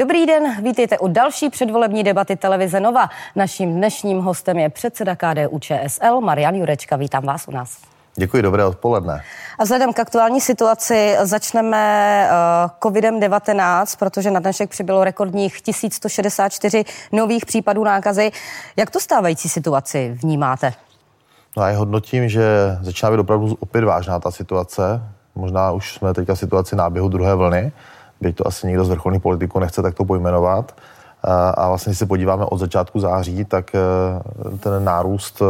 Dobrý den, vítejte u další předvolební debaty televize Nova. Naším dnešním hostem je předseda KDU ČSL Marian Jurečka. Vítám vás u nás. Děkuji, dobré odpoledne. A vzhledem k aktuální situaci začneme uh, COVID-19, protože na dnešek přibylo rekordních 1164 nových případů nákazy. Jak to stávající situaci vnímáte? No já hodnotím, že začíná být opravdu opět vážná ta situace. Možná už jsme teďka v situaci náběhu druhé vlny byť to asi nikdo z vrcholných politiků nechce takto pojmenovat. A vlastně, když se podíváme od začátku září, tak e, ten nárůst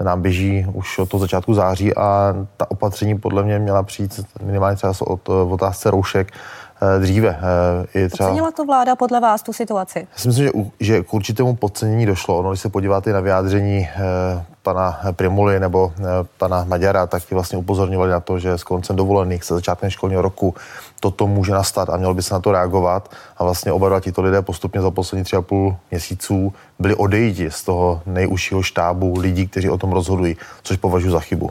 e, nám běží už od toho začátku září a ta opatření podle mě měla přijít minimálně třeba od, v otázce roušek e, dříve. I třeba... Ocenila to vláda podle vás tu situaci? Já si myslím, že, že k určitému podcenění došlo. No, když se podíváte na vyjádření pana Primuly nebo pana Maďara, tak ti vlastně upozorňovali na to, že s koncem dovolených se začátkem školního roku toto může nastat a mělo by se na to reagovat. A vlastně oba dva tito lidé postupně za poslední tři a půl měsíců byli odejdi z toho nejužšího štábu lidí, kteří o tom rozhodují, což považuji za chybu.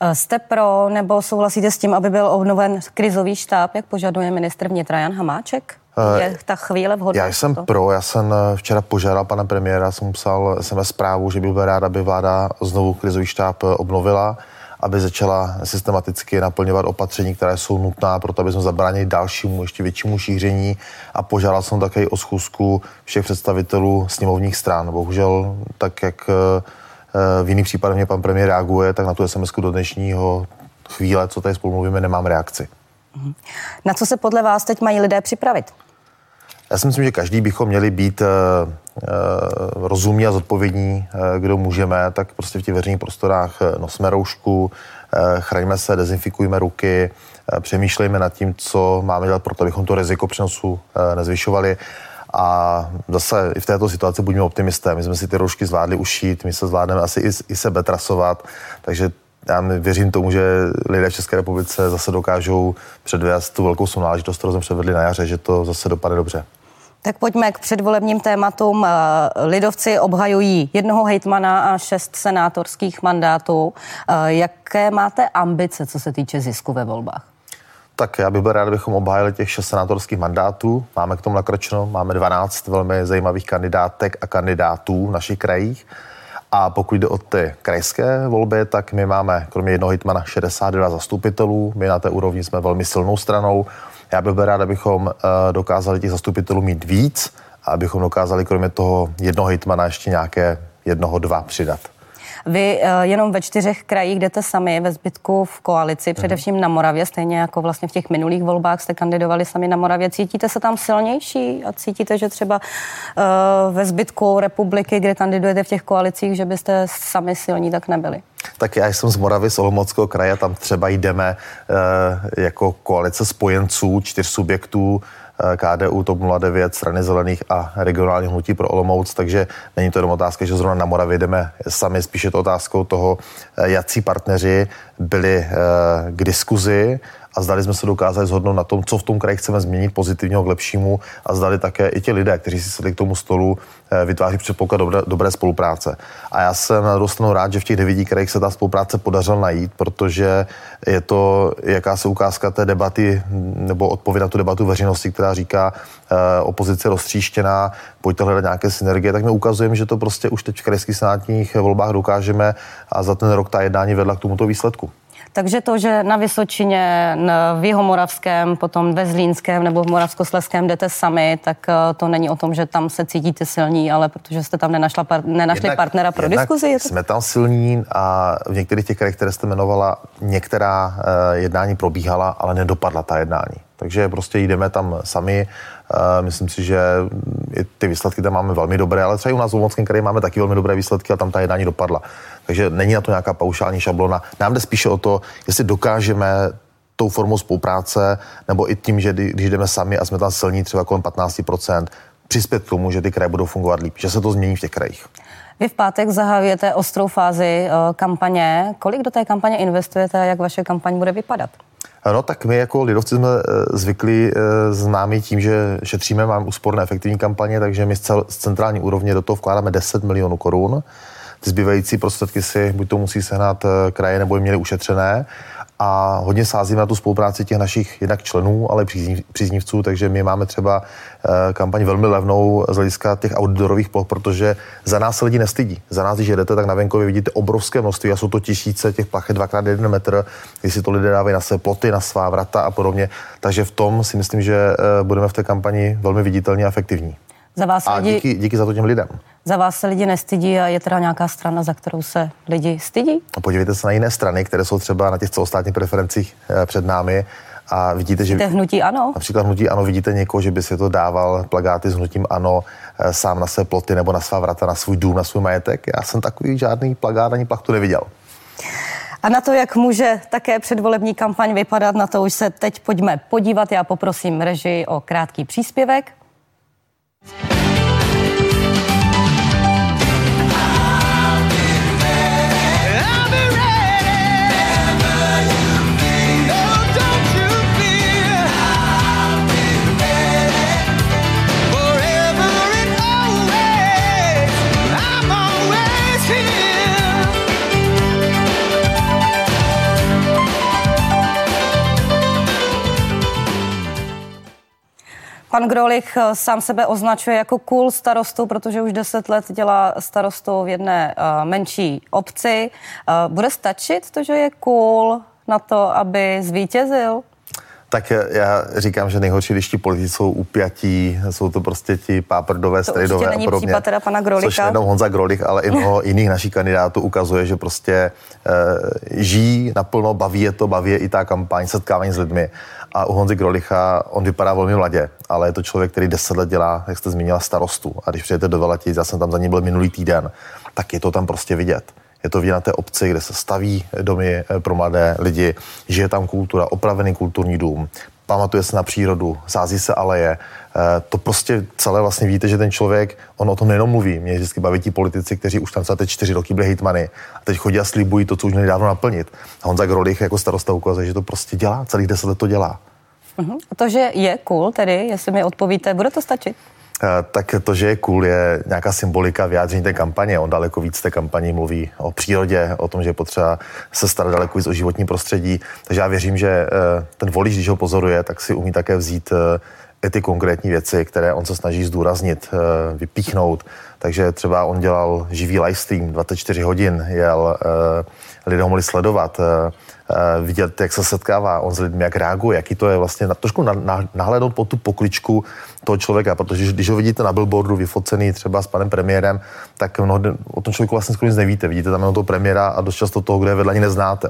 Eh, jste pro nebo souhlasíte s tím, aby byl obnoven krizový štáb, jak požaduje ministr vnitra Jan Hamáček? Eh, Je ta chvíle vhodná? Já jsem to? pro, já jsem eh, včera požádal pana premiéra, jsem psal SMS zprávu, že by byl rád, aby vláda znovu krizový štáb obnovila aby začala systematicky naplňovat opatření, které jsou nutná pro to, aby jsme zabránili dalšímu, ještě většímu šíření a požádal jsem také o schůzku všech představitelů sněmovních stran. Bohužel, tak jak eh, v jiných případech mě pan premiér reaguje, tak na tu sms do dnešního chvíle, co tady spolu mluvíme, nemám reakci. Mhm. Na co se podle vás teď mají lidé připravit? Já si myslím, že každý bychom měli být uh, rozumní a zodpovědní, uh, kdo můžeme, tak prostě v těch veřejných prostorách nosme roušku, chraňme se, dezinfikujme ruky, přemýšlejme nad tím, co máme dělat pro to, abychom to riziko přenosu nezvyšovali. A zase i v této situaci buďme optimisté. My jsme si ty roušky zvládli ušít, my se zvládneme asi i, i sebe trasovat, takže já věřím tomu, že lidé v České republice zase dokážou předvést tu velkou sounáležitost, kterou jsme předvedli na jaře, že to zase dopadne dobře. Tak pojďme k předvolebním tématům. Eh, lidovci obhajují jednoho hejtmana a šest senátorských mandátů. Eh, jaké máte ambice, co se týče zisku ve volbách? Tak já bych byl rád, abychom obhájili těch šest senátorských mandátů. Máme k tomu nakročeno, máme 12 velmi zajímavých kandidátek a kandidátů v našich krajích. A pokud jde o ty krajské volby, tak my máme kromě jednoho hitmana 62 zastupitelů. My na té úrovni jsme velmi silnou stranou. Já bych byl rád, abychom eh, dokázali těch zastupitelů mít víc a abychom dokázali kromě toho jednoho hitmana ještě nějaké jednoho, dva přidat. Vy uh, jenom ve čtyřech krajích jdete sami ve zbytku v koalici, především mm. na Moravě, stejně jako vlastně v těch minulých volbách jste kandidovali sami na Moravě. Cítíte se tam silnější a cítíte, že třeba uh, ve zbytku republiky, kde kandidujete v těch koalicích, že byste sami silní tak nebyli? Tak já jsem z Moravy, z Olomouckého kraje, tam třeba jdeme uh, jako koalice spojenců, čtyř subjektů, Eh, KDU, TOP 09, strany zelených a regionální hnutí pro Olomouc, takže není to jenom otázka, že zrovna na Moravě jdeme sami, spíše to otázkou toho, eh, jací partneři byli eh, k diskuzi a zdali jsme se dokázali zhodnout na tom, co v tom kraji chceme změnit pozitivního k lepšímu a zdali také i ti lidé, kteří si sedli k tomu stolu, eh, vytváří předpoklad dobré, dobré spolupráce. A já jsem na druhou rád, že v těch devíti krajích se ta spolupráce podařila najít, protože je to jakási ukázka té debaty nebo odpověď na tu debatu veřejnosti, která říká, eh, opozice roztříštěná, pojďte hledat nějaké synergie, tak my ukazujeme, že to prostě už teď v krajských senátních volbách dokážeme a za ten rok ta jednání vedla k tomuto výsledku. Takže to, že na Vysočině, v Jihomoravském, potom ve Zlínském nebo v Moravskosleském jdete sami, tak eh, to není o tom, že tam se cítíte silní, ale protože jste tam nenašla, par, nenašli jednak, partnera pro diskuzi. Je to... Jsme tam silní a v některých těch krajích, které jste jmenovala, některá uh, jednání probíhala, ale nedopadla ta jednání. Takže prostě jdeme tam sami. Uh, myslím si, že ty výsledky tam máme velmi dobré, ale třeba i u nás v Olomouckém kraji máme taky velmi dobré výsledky a tam ta jednání dopadla. Takže není na to nějaká paušální šablona. Nám jde spíše o to, jestli dokážeme tou formou spolupráce, nebo i tím, že když jdeme sami a jsme tam silní třeba kolem 15%, přispět k tomu, že ty kraje budou fungovat líp, že se to změní v těch krajích. Vy v pátek zahajujete ostrou fázi uh, kampaně. Kolik do té kampaně investujete a jak vaše kampaň bude vypadat? No tak my jako lidovci jsme uh, zvyklí uh, známí tím, že šetříme, máme úsporné efektivní kampaně, takže my z, centrální úrovně do toho vkládáme 10 milionů korun. Ty zbývající prostředky si buď to musí sehnat kraje, nebo je měli ušetřené. A hodně sázíme na tu spolupráci těch našich jednak členů, ale příznivců, takže my máme třeba eh, kampaň velmi levnou z hlediska těch outdoorových ploch, protože za nás se lidi nestydí. Za nás, když jedete, tak na venkově vidíte obrovské množství a jsou to tisíce těch plachet dvakrát jeden metr, kdy si to lidé dávají na své ploty, na svá vrata a podobně. Takže v tom si myslím, že eh, budeme v té kampani velmi viditelní a efektivní. Za vás a lidi... díky, díky za to těm lidem. Za vás se lidi nestydí a je teda nějaká strana, za kterou se lidi stydí? A podívejte se na jiné strany, které jsou třeba na těch celostátních preferencích eh, před námi a vidíte, že... Vidíte hnutí ano? Například hnutí ano, vidíte někoho, že by si to dával plagáty s hnutím ano eh, sám na své ploty nebo na svá vrata, na svůj dům, na svůj majetek. Já jsem takový žádný plagát ani plachtu neviděl. A na to, jak může také předvolební kampaň vypadat, na to už se teď pojďme podívat. Já poprosím režii o krátký příspěvek. Pan Grolich eh, sám sebe označuje jako cool starostu, protože už deset let dělá starostu v jedné uh, menší obci. Uh, bude stačit to, že je cool na to, aby zvítězil? Tak já říkám, že nejhorší, když ti politici jsou upjatí, jsou to prostě ti páprdové, strejdové a podobně. případ teda pana Grolika. Což nejenom Honza Grolich, ale i mnoho jiných našich kandidátů ukazuje, že prostě e, žijí naplno, baví je to, baví je i ta kampaň, setkávání s lidmi. A u Honzy Grolicha, on vypadá velmi mladě, ale je to člověk, který deset let dělá, jak jste zmínila, starostu. A když přijete do Velatic, já jsem tam za ním byl minulý týden, tak je to tam prostě vidět. Je to vidět na té obci, kde se staví domy eh, pro mladé lidi, žije tam kultura, opravený kulturní dům, pamatuje se na přírodu, sází se aleje. Eh, to prostě celé vlastně víte, že ten člověk, on o tom nejenom mluví. Mě vždycky baví ti politici, kteří už tam za teď čtyři roky byli hejtmany a teď chodí a slibují to, co už měli dávno naplnit. A Honza Grolich jako starosta ukazuje, že to prostě dělá, celých deset let to dělá. Uh-huh. A to, že je cool, tedy, jestli mi odpovíte, bude to stačit? Eh, tak to, že je cool, je nějaká symbolika vyjádření té kampaně. On daleko víc té kampaní mluví o přírodě, o tom, že je potřeba se starat daleko víc o životní prostředí. Takže já věřím, že eh, ten volič, když ho pozoruje, tak si umí také vzít eh, i ty konkrétní věci, které on se snaží zdůraznit, vypíchnout. Takže třeba on dělal živý livestream 24 hodin, jel, lidé ho mohli sledovat, vidět, jak se setkává on s lidmi, jak reaguje, jaký to je vlastně, trošku nahlédnout po tu pokličku toho člověka, protože když ho vidíte na billboardu vyfocený třeba s panem premiérem, tak mnohdy o tom člověku vlastně skoro nic nevíte. Vidíte tam jenom toho premiéra a dost často toho, kde je vedle ani neznáte.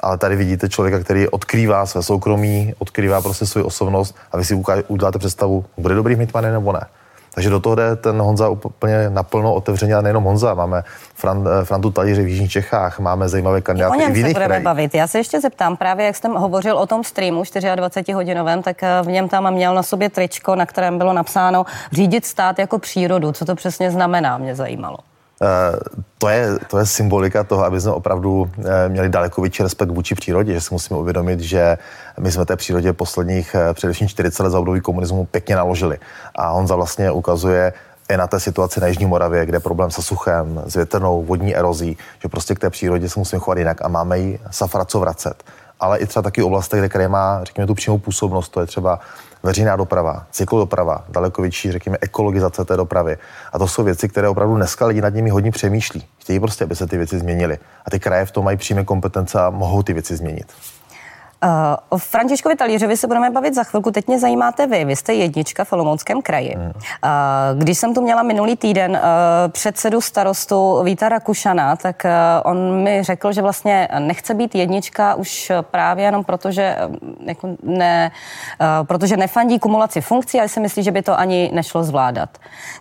Ale tady vidíte člověka, který odkrývá své soukromí, odkrývá prostě svou osobnost a vy si uděláte představu, bude dobrý hitman nebo ne. Takže do toho jde ten Honza úplně naplno otevřeně a nejenom Honza. Máme Fran, eh, Frantu Talíře v Jižních Čechách, máme zajímavé kandidáty i v jiných se budeme bavit. Já se ještě zeptám, právě jak jsem hovořil o tom streamu 24-hodinovém, tak eh, v něm tam měl na sobě tričko, na kterém bylo napsáno řídit stát jako přírodu. Co to přesně znamená, mě zajímalo. Eh, to je, to je symbolika toho, aby jsme opravdu měli daleko větší respekt vůči přírodě, že si musíme uvědomit, že my jsme té přírodě posledních eh, především 40 let za období komunismu pěkně naložili. A Honza vlastně ukazuje, i na té situaci na Jižní Moravě, kde je problém se suchem, s větrnou, vodní erozí, že prostě k té přírodě se musíme chovat jinak a máme jí safra co vracet. Ale i třeba taky oblasti, kde kraje má, řekněme, tu přímou působnost, to je třeba veřejná doprava, cyklodoprava, daleko větší, řekněme, ekologizace té dopravy. A to jsou věci, které opravdu dneska lidi nad nimi hodně přemýšlí. Chtějí prostě, aby se ty věci změnily. A ty kraje v tom mají přímé kompetence a mohou ty věci změnit. Uh, o Františkovi Talířovi se budeme bavit za chvilku. Teď mě zajímáte vy. Vy jste jednička v Olomouckém kraji. Uh, když jsem tu měla minulý týden uh, předsedu starostu Víta Rakušana, tak on mi řekl, že vlastně nechce být jednička už právě jenom proto, že, jako ne, protože nefandí kumulaci funkcí, ale si myslí, že by to ani nešlo zvládat.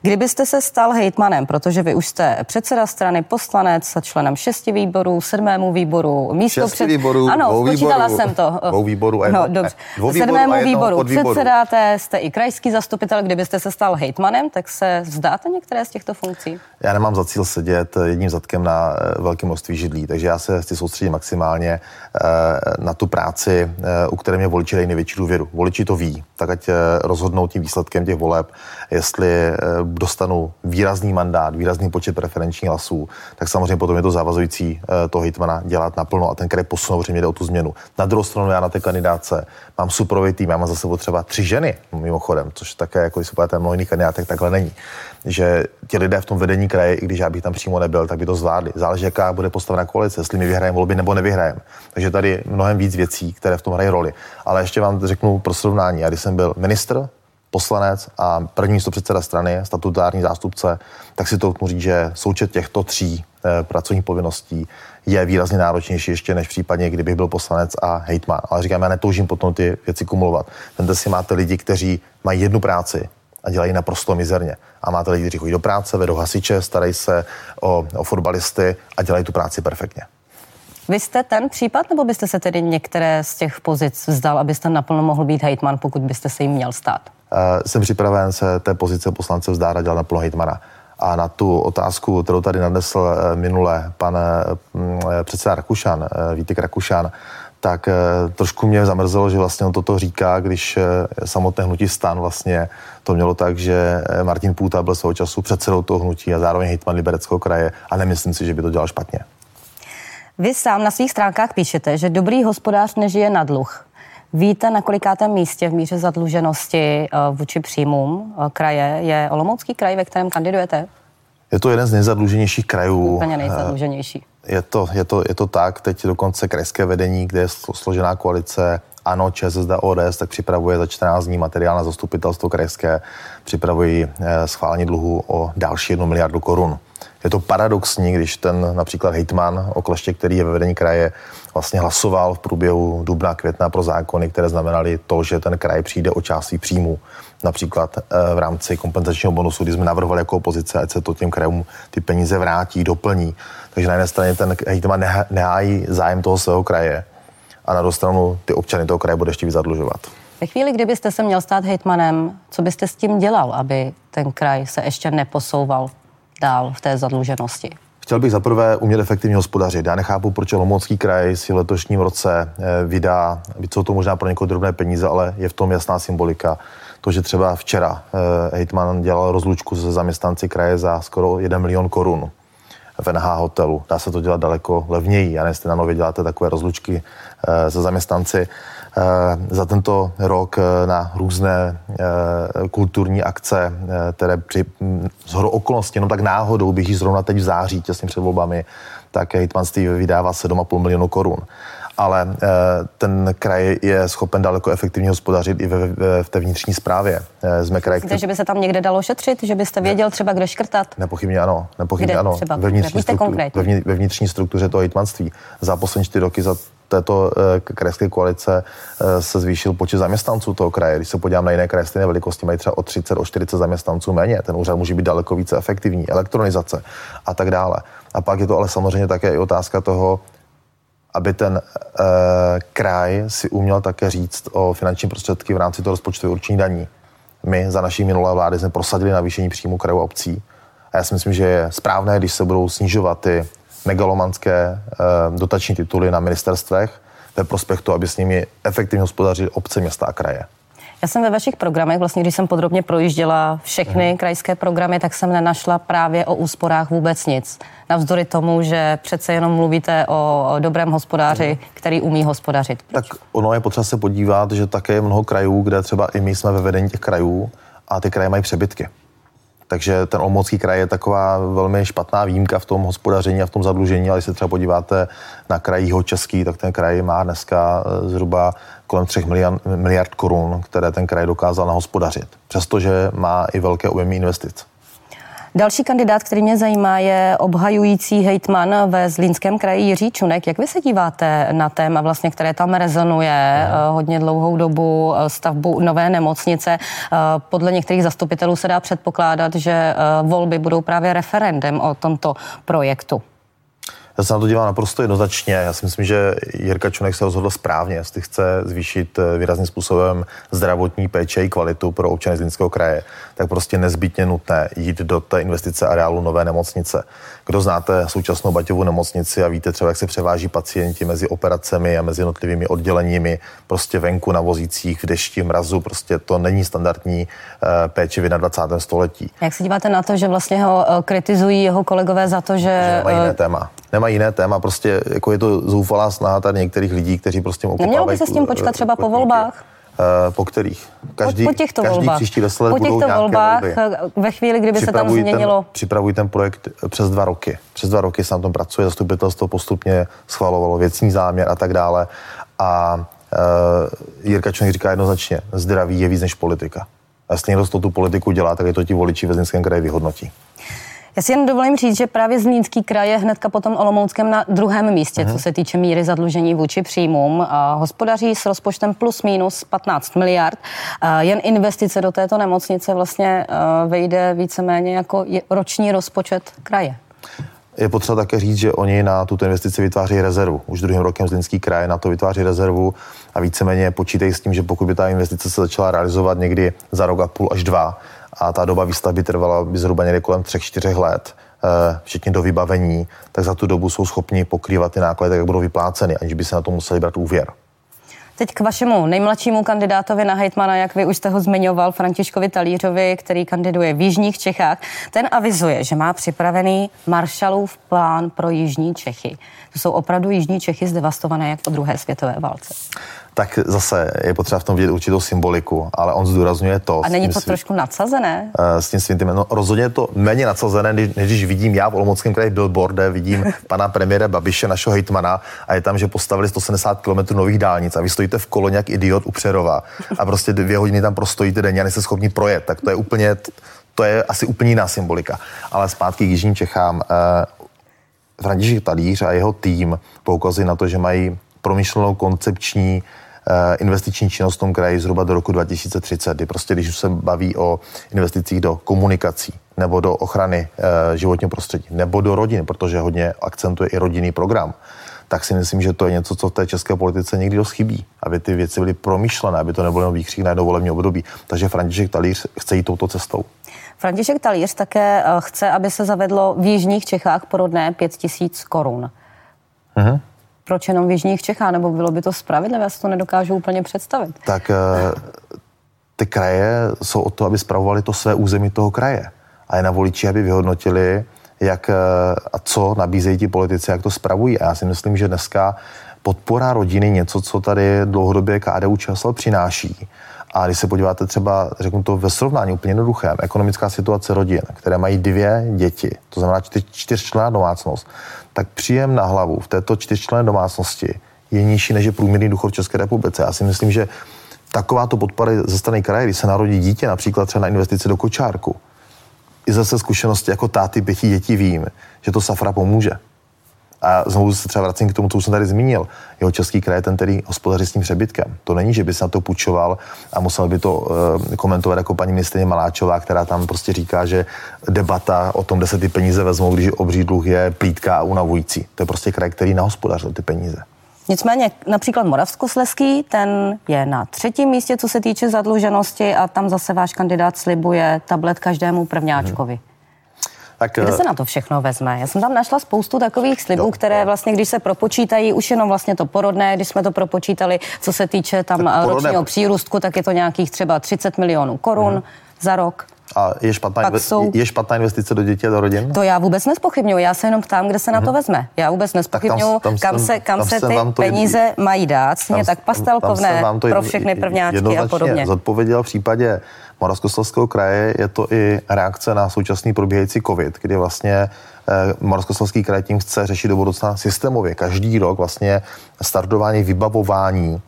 Kdybyste se stal hejtmanem, protože vy už jste předseda strany, poslanec, členem šesti výborů, sedmému výboru, místo před... výborů, Ano, počítala jsem to Jo, dvou výborů a no, dobře. Dvou výborů Sedmému a výboru předsedáte, jste i krajský zastupitel, kdybyste se stal hejtmanem, tak se vzdáte některé z těchto funkcí? Já nemám za cíl sedět jedním zadkem na eh, velkém množství židlí, takže já se chci soustředit maximálně eh, na tu práci, u které mě voliči dají největší důvěru. Voliči to ví, tak ať rozhodnou tím výsledkem těch voleb, jestli dostanu výrazný mandát, výrazný počet preferenčních hlasů, tak samozřejmě potom je to zavazující toho hejtmana dělat naplno a ten kraj posunout, že jde o tu změnu. Na druhou stranu já na té kandidáce mám superový tým, já mám za sebou třeba tři ženy mimochodem, což také, jako když se podíváte mnoho jiných kandidátek, takhle není. Že ti lidé v tom vedení kraje, i když já bych tam přímo nebyl, tak by to zvládli. Záleží, jaká bude postavena koalice, jestli my vyhrajeme volby nebo nevyhrajeme. Takže tady mnohem víc věcí, které v tom hrají roli. Ale ještě vám řeknu pro srovnání. Já když jsem byl ministr, poslanec a první místo předseda strany, statutární zástupce, tak si to říct, že součet těchto tří pracovních povinností je výrazně náročnější ještě než případně, kdybych byl poslanec a hejtman. Ale říkám, já netoužím potom ty věci kumulovat. Vemte si, máte lidi, kteří mají jednu práci a dělají naprosto mizerně. A máte lidi, kteří chodí do práce, vedou hasiče, starají se o, o fotbalisty a dělají tu práci perfektně. Vy jste ten případ, nebo byste se tedy některé z těch pozic vzdal, abyste naplno mohl být hejtman, pokud byste se jim měl stát? Uh, jsem připraven se té pozice poslance vzdát a dělat naplno hejtmana. A na tu otázku, kterou tady nadnesl eh, minule pan mm, eh, předseda Rakušan, eh, Vítek Rakušan, tak trošku mě zamrzelo, že vlastně on toto říká, když samotné hnutí stan vlastně to mělo tak, že Martin Půta byl svého času předsedou toho hnutí a zároveň hejtman Libereckého kraje a nemyslím si, že by to dělal špatně. Vy sám na svých stránkách píšete, že dobrý hospodář nežije na dluh. Víte, na kolikátém místě v míře zadluženosti eh, vůči příjmům eh, kraje je Olomoucký kraj, ve kterém kandidujete? Je to jeden z nejzadluženějších krajů. Úplně nejzadluženější. Eh, je to, je, to, je to tak, teď dokonce krajské vedení, kde je složená koalice, ano, ČSSD ODS, tak připravuje za 14 dní materiál na zastupitelstvo krajské, připravují schválení dluhu o další jednu miliardu korun. Je to paradoxní, když ten například hejtman Okleště, který je ve vedení kraje, vlastně hlasoval v průběhu dubna, května pro zákony, které znamenaly to, že ten kraj přijde o část svých příjmů. Například eh, v rámci kompenzačního bonusu, kdy jsme navrhovali jako opozice, ať se to těm krajům ty peníze vrátí, doplní. Takže na jedné straně ten hejtman nehájí zájem toho svého kraje a na druhou stranu ty občany toho kraje bude ještě víc zadlužovat. Ve chvíli, kdybyste se měl stát hejtmanem, co byste s tím dělal, aby ten kraj se ještě neposouval dál v té zadluženosti? Chtěl bych zaprvé umět efektivně hospodařit. Já nechápu, proč Lomocký kraj si letošním roce eh, vydá, jsou to možná pro někoho drobné peníze, ale je v tom jasná symbolika. To, že třeba včera eh, Hejtman dělal rozlučku se zaměstnanci kraje za skoro 1 milion korun v NH hotelu. Dá se to dělat daleko levněji. Já jestli na nově děláte takové rozlučky eh, se zaměstnanci. Eh, za tento rok eh, na různé kulturní akce, které při zhoru okolností, jenom tak náhodou běží zrovna teď v září, těsně před volbami, tak hejtmanství vydává 7,5 milionu korun ale ten kraj je schopen daleko efektivně hospodařit i ve, ve, v té vnitřní správě. Jsme kraj, Myslíte, který... že by se tam někde dalo šetřit? Že byste věděl ne. třeba, kde škrtat? Nepochybně ano. Nepochybně kde ano. Třeba? Ve vnitřní, struktu, ve, ve vnitřní struktuře toho hejtmanství za poslední čtyři roky za této eh, krajské koalice eh, se zvýšil počet zaměstnanců toho kraje. Když se podívám na jiné kraje stejné velikosti, mají třeba o 30, o 40 zaměstnanců méně. Ten úřad může být daleko více efektivní, elektronizace a tak dále. A pak je to ale samozřejmě také i otázka toho, aby ten e, kraj si uměl také říct o finanční prostředky v rámci toho rozpočtového určení daní. My za naší minulé vlády jsme prosadili navýšení příjmu krajů a obcí. A já si myslím, že je správné, když se budou snižovat ty megalomanské eh, dotační tituly na ministerstvech ve prospěch toho, aby s nimi efektivně hospodařili obce, města a kraje. Já jsem ve vašich programech, vlastně když jsem podrobně projížděla všechny hmm. krajské programy, tak jsem nenašla právě o úsporách vůbec nic. Navzdory tomu, že přece jenom mluvíte o dobrém hospodáři, hmm. který umí hospodařit. Proč? Tak ono je potřeba se podívat, že také je mnoho krajů, kde třeba i my jsme ve vedení těch krajů a ty kraje mají přebytky. Takže ten Olomoucký kraj je taková velmi špatná výjimka v tom hospodaření a v tom zadlužení, ale když se třeba podíváte na kraj jeho český, tak ten kraj má dneska eh, zhruba kolem 3 miliard, miliard korun, které ten kraj dokázal nahospodařit. Přestože má i velké objemy investic. Další kandidát, který mě zajímá, je obhajující hejtman ve Zlínském kraji Jiří Čunek. Jak vy se díváte na téma, vlastně, které tam rezonuje no. hodně dlouhou dobu, eh, stavbu nové nemocnice? Eh, podle některých zastupitelů se dá předpokládat, že volby budou právě referendem o tomto projektu. Já se na to dívám naprosto jednoznačně. Já si myslím, že Jirka Čunek se rozhodl správně, jestli chce zvýšit eh, výrazným způsobem zdravotní péče i kvalitu pro občany Zlínského kraje, tak prostě nezbytně nutné jít do té investice areálu nové nemocnice. Kdo znáte současnou Baťovu nemocnici a víte třeba, jak se převáží pacienti mezi operacemi a mezi jednotlivými odděleními, prostě venku na vozících, v dešti, mrazu, prostě to není standardní eh, péče v 21. století. Jak se díváte na to, že vlastně ho eh, kritizují jeho kolegové za to, že... že nemá jiné téma. Nemá jiné téma, prostě jako je to zoufalá snaha tady některých lidí, kteří prostě Nemělo by se s tím počkat třeba po volbách? Eh, po kterých? Každý, po, po těchto každý volbách. příští deset let po těchto volbách, volby. Eh, ve chvíli, kdyby se tam změnilo... Ten, připravují ten projekt přes dva roky. Přes dva roky se na tom pracuje, zastupitelstvo postupně schvalovalo věcní záměr a tak dále. A uh, Jirka Čonek říká jednoznačně, zdraví je víc než politika. A jestli někdo tu politiku dělá, tak je to ti voliči ve Zlínském kraji vyhodnotí. Já si jen dovolím říct, že právě Zlínský kraj je hnedka potom Olomouckém na druhém místě, uh-huh. co se týče míry zadlužení vůči příjmům. A hospodaří s rozpočtem plus minus 15 miliard. A jen investice do této nemocnice vlastně vejde víceméně jako roční rozpočet kraje. Je potřeba také říct, že oni na tuto investici vytváří rezervu. Už druhým rokem Zlínský kraj na to vytváří rezervu a víceméně počítají s tím, že pokud by ta investice se začala realizovat někdy za rok a půl až dva, a ta doba výstavby trvala by zhruba někde kolem 3-4 let, eh, včetně do vybavení, tak za tu dobu jsou schopni pokrývat ty náklady, tak jak budou vypláceny, aniž by se na to museli brát úvěr. Teď k vašemu nejmladšímu kandidátovi na hejtmana, jak vy už jste ho zmiňoval, Františkovi Talířovi, který kandiduje v Jižních Čechách. Ten avizuje, že má připravený Marshallův plán pro Jižní Čechy. To jsou opravdu Jižní Čechy zdevastované jak po druhé světové válce tak zase je potřeba v tom vidět určitou symboliku, ale on zdůrazňuje to. A není to svým, trošku nadsazené? Uh, s tím svým no, rozhodně je to méně nadsazené, než, než když vidím já v Olomouckém kraji billboarde, vidím pana premiéra Babiše, našeho hejtmana, a je tam, že postavili 170 km nových dálnic a vy stojíte v koloně jak idiot u Přerova a prostě dvě hodiny tam prostojíte denně a nejste schopni projet, tak to je úplně, to je asi úplně jiná symbolika. Ale zpátky k Jižním Čechám. Uh, František Talíř a jeho tým poukazují na to, že mají promyšlenou koncepční Eh, investiční činnost v tom kraji zhruba do roku 2030, kdy prostě když už se baví o investicích do komunikací nebo do ochrany eh, životního prostředí nebo do rodin, protože hodně akcentuje i rodinný program, tak si myslím, že to je něco, co v té české politice někdy dost chybí, aby ty věci byly promyšlené, aby to nebylo jenom výkřik na jedno volební období. Takže František Talíř chce jít touto cestou. František Talíř také eh, chce, aby se zavedlo v Jižních Čechách porodné 5000 korun. Uh-huh proč jenom v Jižních Čechách, nebo bylo by to spravedlivé, já si to nedokážu úplně představit. Tak eh, ty kraje jsou o to, aby spravovali to své území toho kraje. A je na voliči, aby vyhodnotili, jak eh, a co nabízejí ti politici, jak to spravují. A já si myslím, že dneska podpora rodiny něco, co tady dlouhodobě KDU ČSL přináší. A když se podíváte třeba, řeknu to ve srovnání úplně jednoduchém, ekonomická situace rodin, které mají dvě děti, to znamená čtyř, čtyřčlenná domácnost, tak příjem na hlavu v této čtyřčlenné domácnosti je nižší než je průměrný důchod v České republice. Já si myslím, že takováto podpora ze strany kraje, když se narodí dítě, například třeba na investice do kočárku, i zase zkušenosti jako táty pěti dětí vím, že to Safra pomůže. A znovu se třeba vracím k tomu, co jsem tady zmínil. Jeho český kraj je ten, který hospodaří s tím přebytkem. To není, že by se na to půjčoval a musel by to uh, komentovat jako paní ministrině Maláčová, která tam prostě říká, že debata o tom, kde se ty peníze vezmou, když obří dluh je plítká a unavující. To je prostě kraj, který nahospodařil ty peníze. Nicméně například Moravskosleský, ten je na třetím místě, co se týče zadluženosti a tam zase váš kandidát slibuje tablet každému prvňáčkovi. Hmm. Tak, Kde se eh, na to všechno vezme? Já jsem tam našla spoustu takových slibů, jo, které vlastně, když se propočítají, už jenom vlastně to porodné, když jsme to propočítali, co se týče tam tak ročního porodné... přírůstku, tak je to nějakých třeba 30 milionů korun hmm. za rok. A je špatná, inve- jsou... je špatná investice do dětí a do rodin? To já vůbec nespochybnuju. Já se jenom ptám, kde se na to mhm. vezme. Já vůbec nespochybnuju, kam, kam se, kam se ty peníze to, mají dát. Sně tak pastelkovné pro všechny prvňáčky a podobně. zodpověděl v případě Moravskoslezského kraje je to i reakce na současný probíhající COVID, kdy vlastně eh, Moravskoslezský kraj tím chce řešit do budoucna systémově. Každý rok vlastně startování, vybavování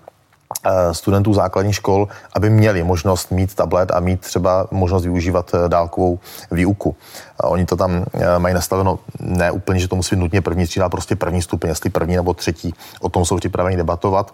studentů základních škol, aby měli možnost mít tablet a mít třeba možnost využívat eh, dálkovou výuku. Oni to tam mají nastaveno ne úplně, že to musí být nutně první třída, prostě první stupeň, jestli první nebo třetí, o tom jsou připraveni debatovat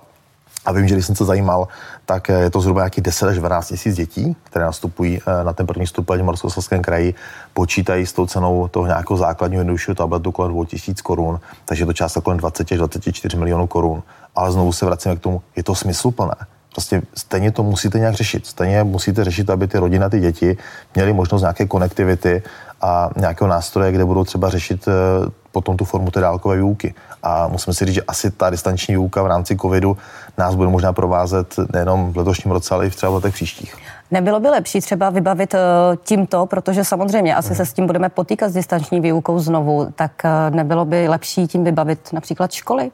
A vím, že když jsem se zajímal, tak je to zhruba nějakých 10 až 12 tisíc dětí, které nastupují na ten první stupeň v Moravskoslezském kraji, počítají s tou cenou toho nějakého základního jednoduššího tabletu kolem 2000 korun, takže je to částka kolem 20 až 24 milionů korun. Ale znovu se vracíme k tomu, je to smysluplné. Prostě stejně to musíte nějak řešit. Stejně musíte řešit, aby ty rodiny a ty děti měly možnost nějaké konektivity a nějakého nástroje, kde budou třeba řešit eh, potom tu formu té dálkové výuky. A musím si říct, že asi ta distanční výuka v rámci covidu nás bude možná provázet nejenom v letošním roce, ale i v třeba v letech příštích. Nebylo by lepší třeba vybavit eh, tímto, protože samozřejmě asi se s tím budeme potýkat s distanční výukou znovu, tak eh, nebylo by lepší tím vybavit například školy?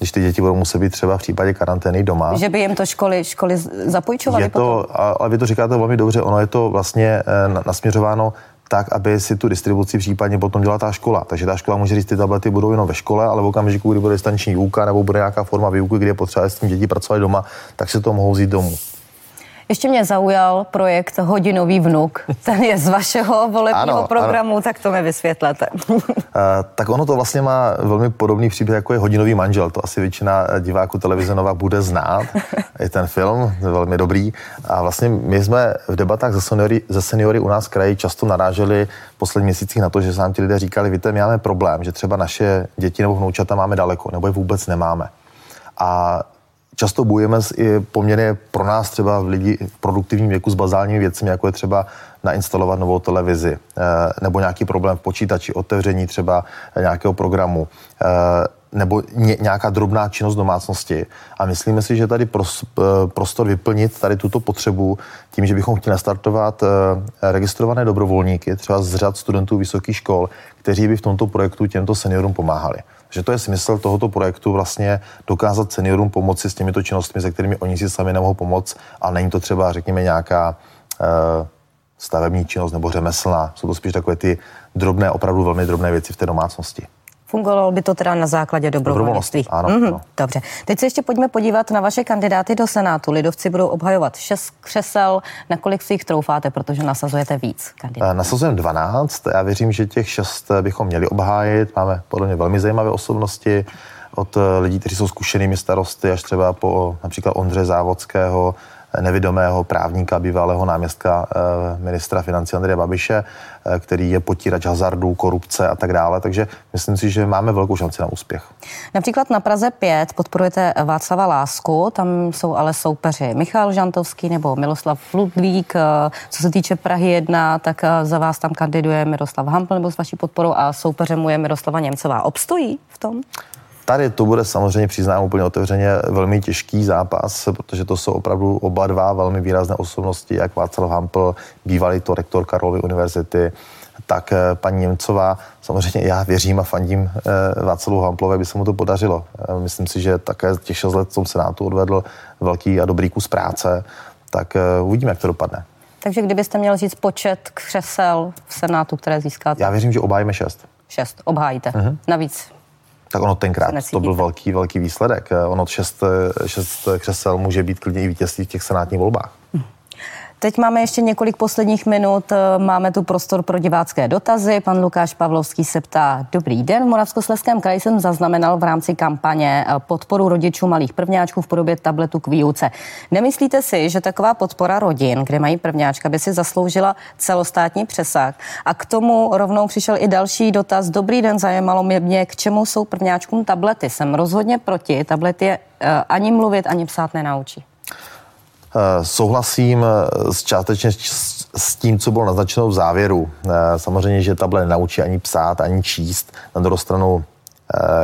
Když ty děti budou muset být třeba v případě karantény doma. Že by jim to školy, školy zapůjčovaly Je to, ale vy to říkáte velmi dobře, ono je to vlastně eh, nasměřováno tak, aby si tu distribuci případně potom dělala ta škola. Takže ta škola může říct, ty tablety budou jenom ve škole, ale v okamžiku, kdy bude distanční výuka nebo bude nějaká forma výuky, kde je potřeba s tím děti pracovat doma, tak se to mohou vzít domů. Ještě mě zaujal projekt Hodinový vnuk. Ten je z vašeho volebního ano, programu, ano. tak to mi vysvětlete. uh, tak ono to vlastně má velmi podobný příběh, jako je Hodinový manžel. To asi většina diváků televize Nova bude znát. Je ten film velmi dobrý. A vlastně my jsme v debatách ze seniory, ze seniory u nás v kraji často naráželi v posledních měsících na to, že se nám ti lidé říkali, víte, my máme problém, že třeba naše děti nebo vnoučata máme daleko, nebo je vůbec nemáme. A často bojujeme s i poměrně pro nás třeba v lidi v produktivním věku s bazálními věcmi, jako je třeba nainstalovat novou televizi eh, nebo nějaký problém v počítači, otevření třeba nějakého programu eh, nebo nějaká drobná činnost domácnosti. A myslíme si, že tady eh, prostor vyplnit tady tuto potřebu tím, že bychom chtěli nastartovat registrované dobrovolníky, třeba z řad studentů vysokých škol, kteří by v tomto projektu těmto seniorům pomáhali že to je smysl tohoto projektu vlastně dokázat seniorům pomoci s těmito činnostmi, se kterými oni si sami nemohou pomoct, a není to třeba, řekněme, nějaká uh, stavební činnost nebo řemeslná. Jsou to spíš takové ty drobné, opravdu velmi drobné věci v té domácnosti. Fungovalo by to teda na základě dobrovolnictví. Ano, mm-hmm. ano. Dobře. Teď se ještě pojďme podívat na vaše kandidáty do Senátu. Lidovci budou obhajovat šest křesel. Na kolik si jich troufáte, protože nasazujete víc kandidátů? Eh, nasazujeme 12. Já věřím, že těch šest bychom měli obhájit. Máme podle mě velmi zajímavé osobnosti od eh, lidí, kteří jsou zkušenými starosty, až třeba po například Ondře Závodského, nevidomého právníka, bývalého náměstka eh, ministra financí Andreje Babiše, eh, který je potírač hazardů, korupce a tak dále. Takže myslím si, že máme velkou šanci na úspěch. Například na Praze 5 podporujete Václava Lásku, tam jsou ale soupeři Michal Žantovský nebo Miloslav Ludvík. Eh, co se týče Prahy 1, tak za vás tam kandiduje Miroslav Hampl nebo s vaší podporou a soupeřem mu je Miroslava Němcová. Obstojí v tom? Tady to bude samozřejmě, přiznám úplně otevřeně, velmi těžký zápas, protože to jsou opravdu oba dva velmi výrazné osobnosti, jak Václav Hampl, bývalý to rektor Karlovy univerzity, tak eh, paní Němcová. Samozřejmě já věřím a fandím eh, Václavu Hamplové, by se mu to podařilo. Eh, myslím si, že také těch 6 let v tom Senátu odvedl velký a dobrý kus práce, tak uvidíme, jak to dopadne. Takže kdybyste měl říct počet křesel v Senátu, které získáte? Já věřím, že obhájíme šest. Šest, obhájíte. Uh-huh. Navíc tak ono tenkrát to byl velký, velký výsledek. Ono šest, šest křesel může být klidně i vítězství v těch senátních volbách. Teď máme ještě několik posledních minut. Máme tu prostor pro divácké dotazy. Pan Lukáš Pavlovský se ptá. Dobrý den. V Moravskoslezském kraji jsem zaznamenal v rámci kampaně podporu rodičů malých prvňáčků v podobě tabletu k výuce. Nemyslíte si, že taková podpora rodin, kde mají prvňáčka, by si zasloužila celostátní přesah? A k tomu rovnou přišel i další dotaz. Dobrý den, zajímalo mě, k čemu jsou prvňáčkům tablety. Jsem rozhodně proti. Tablety eh, ani mluvit, ani psát nenaučí. Eh, souhlasím eh, s částečně s tím, co bylo naznačeno v závěru. Eh, samozřejmě, že tablet naučí ani psát, ani číst. Na druhou stranu,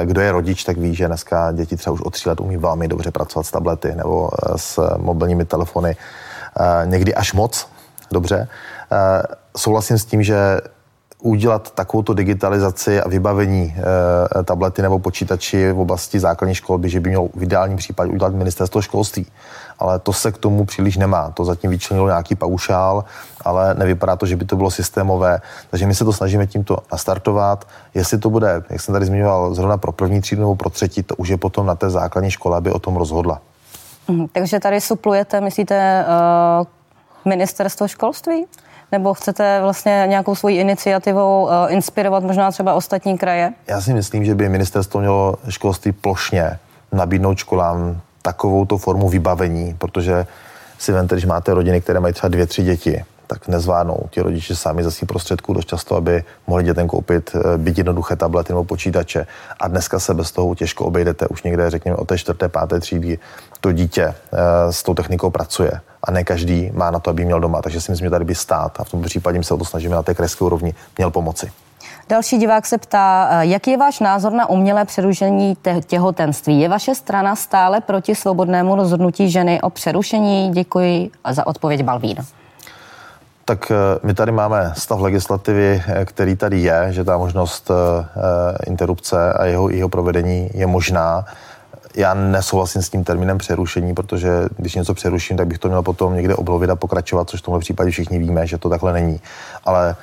kdo je rodič, tak ví, že dneska děti třeba už od tří let umí velmi dobře pracovat s tablety nebo s mobilními telefony. Někdy až moc dobře. Souhlasím s tím, že udělat takovouto digitalizaci a vybavení e, tablety nebo počítači v oblasti základní škol by, že by mělo v ideálním případě udělat ministerstvo školství ale to se k tomu příliš nemá. To zatím vyčlenilo nějaký paušál, ale nevypadá to, že by to bylo systémové. Takže my se to snažíme tímto nastartovat. Jestli to bude, jak jsem tady zmiňoval, zrovna pro první třídu nebo pro třetí, to už je potom na té základní škole, aby o tom rozhodla. Mhm, takže tady suplujete, myslíte, uh, ministerstvo školství? Nebo chcete vlastně nějakou svoji iniciativou uh, inspirovat možná třeba ostatní kraje? Já si myslím, že by ministerstvo mělo školství plošně nabídnout školám takovou to formu vybavení, protože si vemte, když máte rodiny, které mají třeba dvě, tři děti, tak nezvládnou ti rodiče sami za svých prostředků dost často, aby mohli dětem koupit eh, byť jednoduché tablety nebo počítače. A dneska se bez toho těžko obejdete. Už někde, řekněme, o té čtvrté, páté třídy to dítě eh, s tou technikou pracuje. A ne každý má na to, aby měl doma. Takže si myslím, že tady by stát, a v tom případě se o to snažíme na té krajské úrovni, měl pomoci. Další divák se ptá, eh, jaký je váš názor na umělé přerušení těhotenství? Je vaše strana stále proti svobodnému rozhodnutí ženy o přerušení? Děkuji za odpověď Balvín. Tak eh, my tady máme stav legislativy, eh, který tady je, že ta možnost interrupce a jeho, jeho provedení je možná. Já nesouhlasím s tím termínem přerušení, protože když něco přeruším, tak bych to měl potom někde oblovit a pokračovat, což v tomhle případě všichni víme, že to takhle není. Ale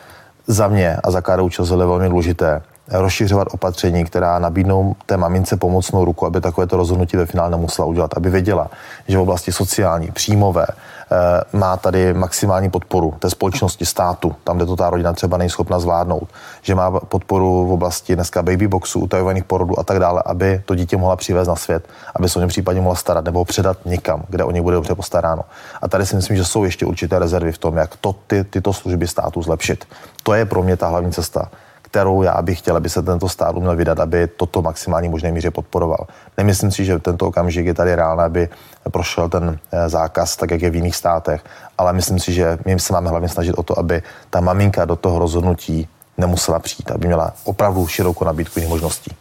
za mě a za KDU je velmi důležité rozšiřovat opatření, která nabídnou té mamince pomocnou ruku, aby takovéto rozhodnutí ve finále nemusela udělat, aby věděla, že v oblasti sociální, příjmové, Eh, má tady maximální podporu té společnosti státu, tam, kde to ta rodina třeba není schopna zvládnout, že má podporu v oblasti dneska babyboxů, utajovaných porodů a tak dále, aby to dítě mohla přivést na svět, aby se o něm případně mohla starat nebo ho předat někam, kde o něj bude dobře postaráno. A tady si myslím, že jsou ještě určité rezervy v tom, jak to, ty, tyto služby státu zlepšit. To je pro mě ta hlavní cesta kterou já bych chtěl, aby se tento stát uměl vydat, aby toto maximální možné míře podporoval. Nemyslím si, že tento okamžik je tady reálné, aby prošel ten eh, zákaz, tak jak je v jiných státech, ale myslím si, že my se máme hlavně snažit o to, aby ta maminka do toho rozhodnutí nemusela přijít, aby měla opravdu širokou nabídku jiných možností.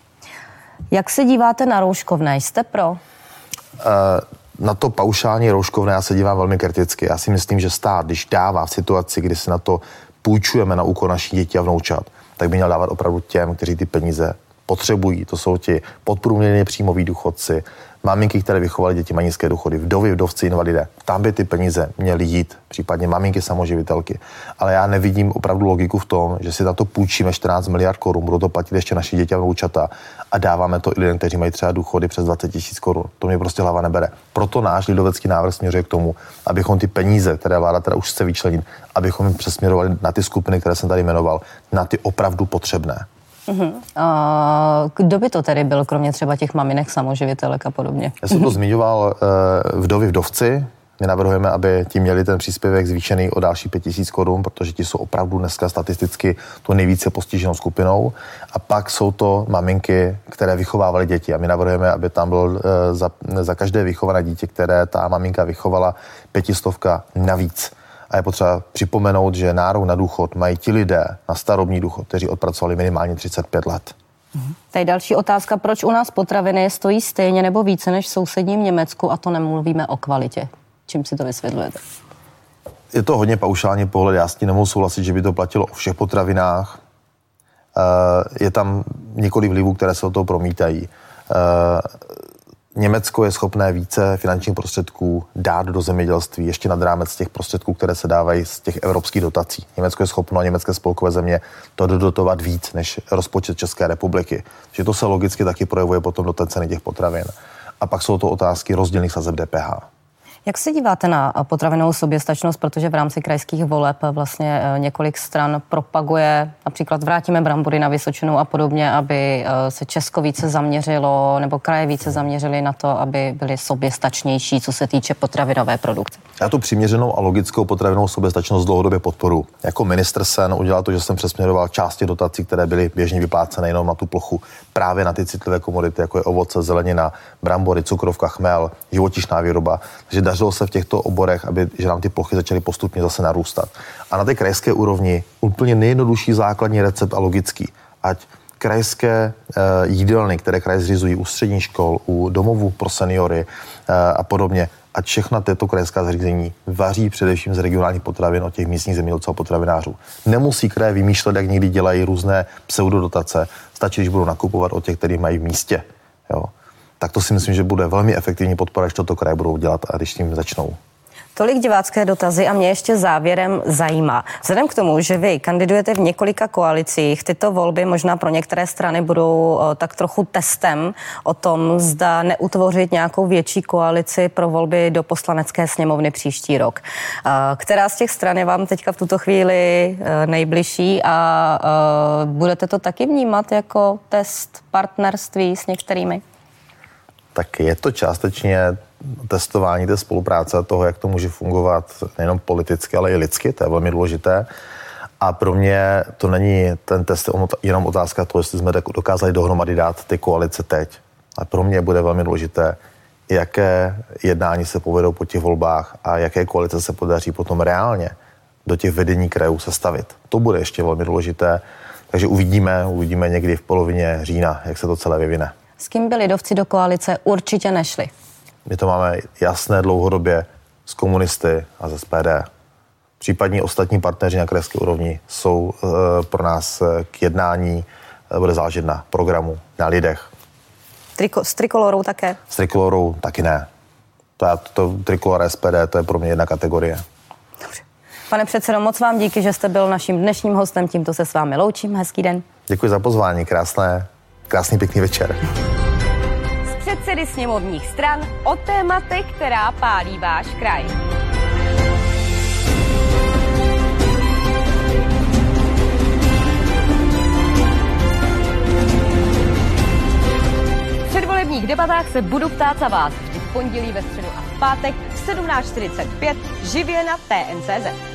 Jak se díváte na rouškovné? Jste pro? Uh, na to paušální rouškovné já se dívám velmi kriticky. Já si myslím, že stát, když dává v situaci, kdy se na to půjčujeme na úkol naší děti a vnoučat, tak by měl dávat opravdu těm, kteří ty peníze potřebují. To jsou ti podprůměrně příjmoví důchodci, maminky, které vychovaly děti, mají nízké důchody, vdovy, vdovci, invalidé. Tam by ty peníze měly jít, případně maminky samoživitelky. Ale já nevidím opravdu logiku v tom, že si na to půjčíme 14 miliard korun, budou to platit ještě naše děti a vnoučata a dáváme to i lidem, kteří mají třeba důchody přes 20 tisíc korun. To mě prostě hlava nebere. Proto náš lidovecký návrh směřuje k tomu, abychom ty peníze, které vláda teda už chce vyčlenit, abychom jim přesměrovali na ty skupiny, které jsem tady jmenoval, na ty opravdu potřebné. Uh-huh. A kdo by to tedy byl, kromě třeba těch maminek, samoživitelek a podobně? Já jsem to zmiňoval uh, vdovy vdovci. My navrhujeme, aby ti měli ten příspěvek zvýšený o další 5000 korun, protože ti jsou opravdu dneska statisticky tu nejvíce postiženou skupinou. A pak jsou to maminky, které vychovávaly děti. A my navrhujeme, aby tam byl uh, za, za každé vychované dítě, které ta maminka vychovala, pětistovka navíc. A je potřeba připomenout, že nárok na důchod mají ti lidé na starobní důchod, kteří odpracovali minimálně 35 let. Tady další otázka, proč u nás potraviny stojí stejně nebo více než v sousedním Německu a to nemluvíme o kvalitě. Čím si to vysvětlujete? Je to hodně paušální pohled, já s tím nemohu souhlasit, že by to platilo o všech potravinách. Eh, je tam několik vlivů, které se o toho promítají. Německo je schopné více finančních prostředků dát do zemědělství, ještě nad rámec těch prostředků, které se dávají z těch evropských dotací. Německo je schopno a německé spolkové země to dodotovat víc než rozpočet České republiky. Takže to se logicky taky projevuje potom do té ceny těch potravin. A pak jsou to otázky rozdílných sazeb DPH. Jak se díváte na potravinovou soběstačnost, protože v rámci krajských voleb vlastně eh, několik stran propaguje, například vrátíme brambory na Vysočinu a podobně, aby eh, se Česko více zaměřilo, nebo kraje více zaměřili na to, aby byly soběstačnější, co se týče potravinové produkce? Já tu přiměřenou a logickou potravinovou soběstačnost dlouhodobě podporu. Jako minister sen udělal to, že jsem přesměroval části dotací, které byly běžně vyplácené jenom na tu plochu, právě na ty citlivé komodity, jako je ovoce, zelenina, brambory, cukrovka, chmel, živočišná výroba. Takže dařilo se v těchto oborech, aby že nám ty plochy začaly postupně zase narůstat. A na té krajské úrovni úplně nejjednodušší základní recept a logický, ať krajské e, jídelny, které kraje zřizují u středních škol, u domovů pro seniory e, a podobně, a všechna tyto krajská zařízení vaří především z regionálních potravin od těch místních zemědělců a potravinářů. Nemusí kraje vymýšlet, jak někdy dělají různé pseudodotace. Stačí, když budou nakupovat od těch, kteří mají v místě. Jo tak to si myslím, že bude velmi efektivní podpora, když toto kraje budou dělat a když tím začnou. Tolik divácké dotazy a mě ještě závěrem zajímá. Vzhledem k tomu, že vy kandidujete v několika koalicích, tyto volby možná pro některé strany budou tak trochu testem o tom, zda neutvořit nějakou větší koalici pro volby do poslanecké sněmovny příští rok. Která z těch stran je vám teďka v tuto chvíli e, nejbližší a budete to taky vnímat jako test partnerství s některými? tak je to částečně testování té spolupráce, toho, jak to může fungovat nejenom politicky, ale i lidsky, to je velmi důležité. A pro mě to není ten test jenom otázka toho, jestli jsme dokázali dohromady dát ty koalice teď. A pro mě bude velmi důležité, jaké jednání se povedou po těch volbách a jaké koalice se podaří potom reálně do těch vedení krajů sestavit. To bude ještě velmi důležité, takže uvidíme, uvidíme někdy v polovině října, jak se to celé vyvine. S kým by lidovci do koalice určitě nešli? My to máme jasné dlouhodobě s komunisty a ze SPD. Případní ostatní partneři na krajské úrovni jsou uh, pro nás eh, k jednání, uh, bude záležet na programu, na lidech. Triko, s trikolorou také? S trikolorou taky ne. To, je, to trikolora SPD, to je pro mě jedna kategorie. Dobře. Pane předsedo, moc vám díky, že jste byl naším dnešním hostem. Tímto se s vámi loučím. Hezký den. Děkuji za pozvání. Krásné, krásný pěkný večer. Předsedy sněmovních stran o tématech, která pálí váš kraj. V předvolebních debatách se budu ptát za vás vždy v pondělí, ve středu a v pátek v 17.45 živě na TNCZ.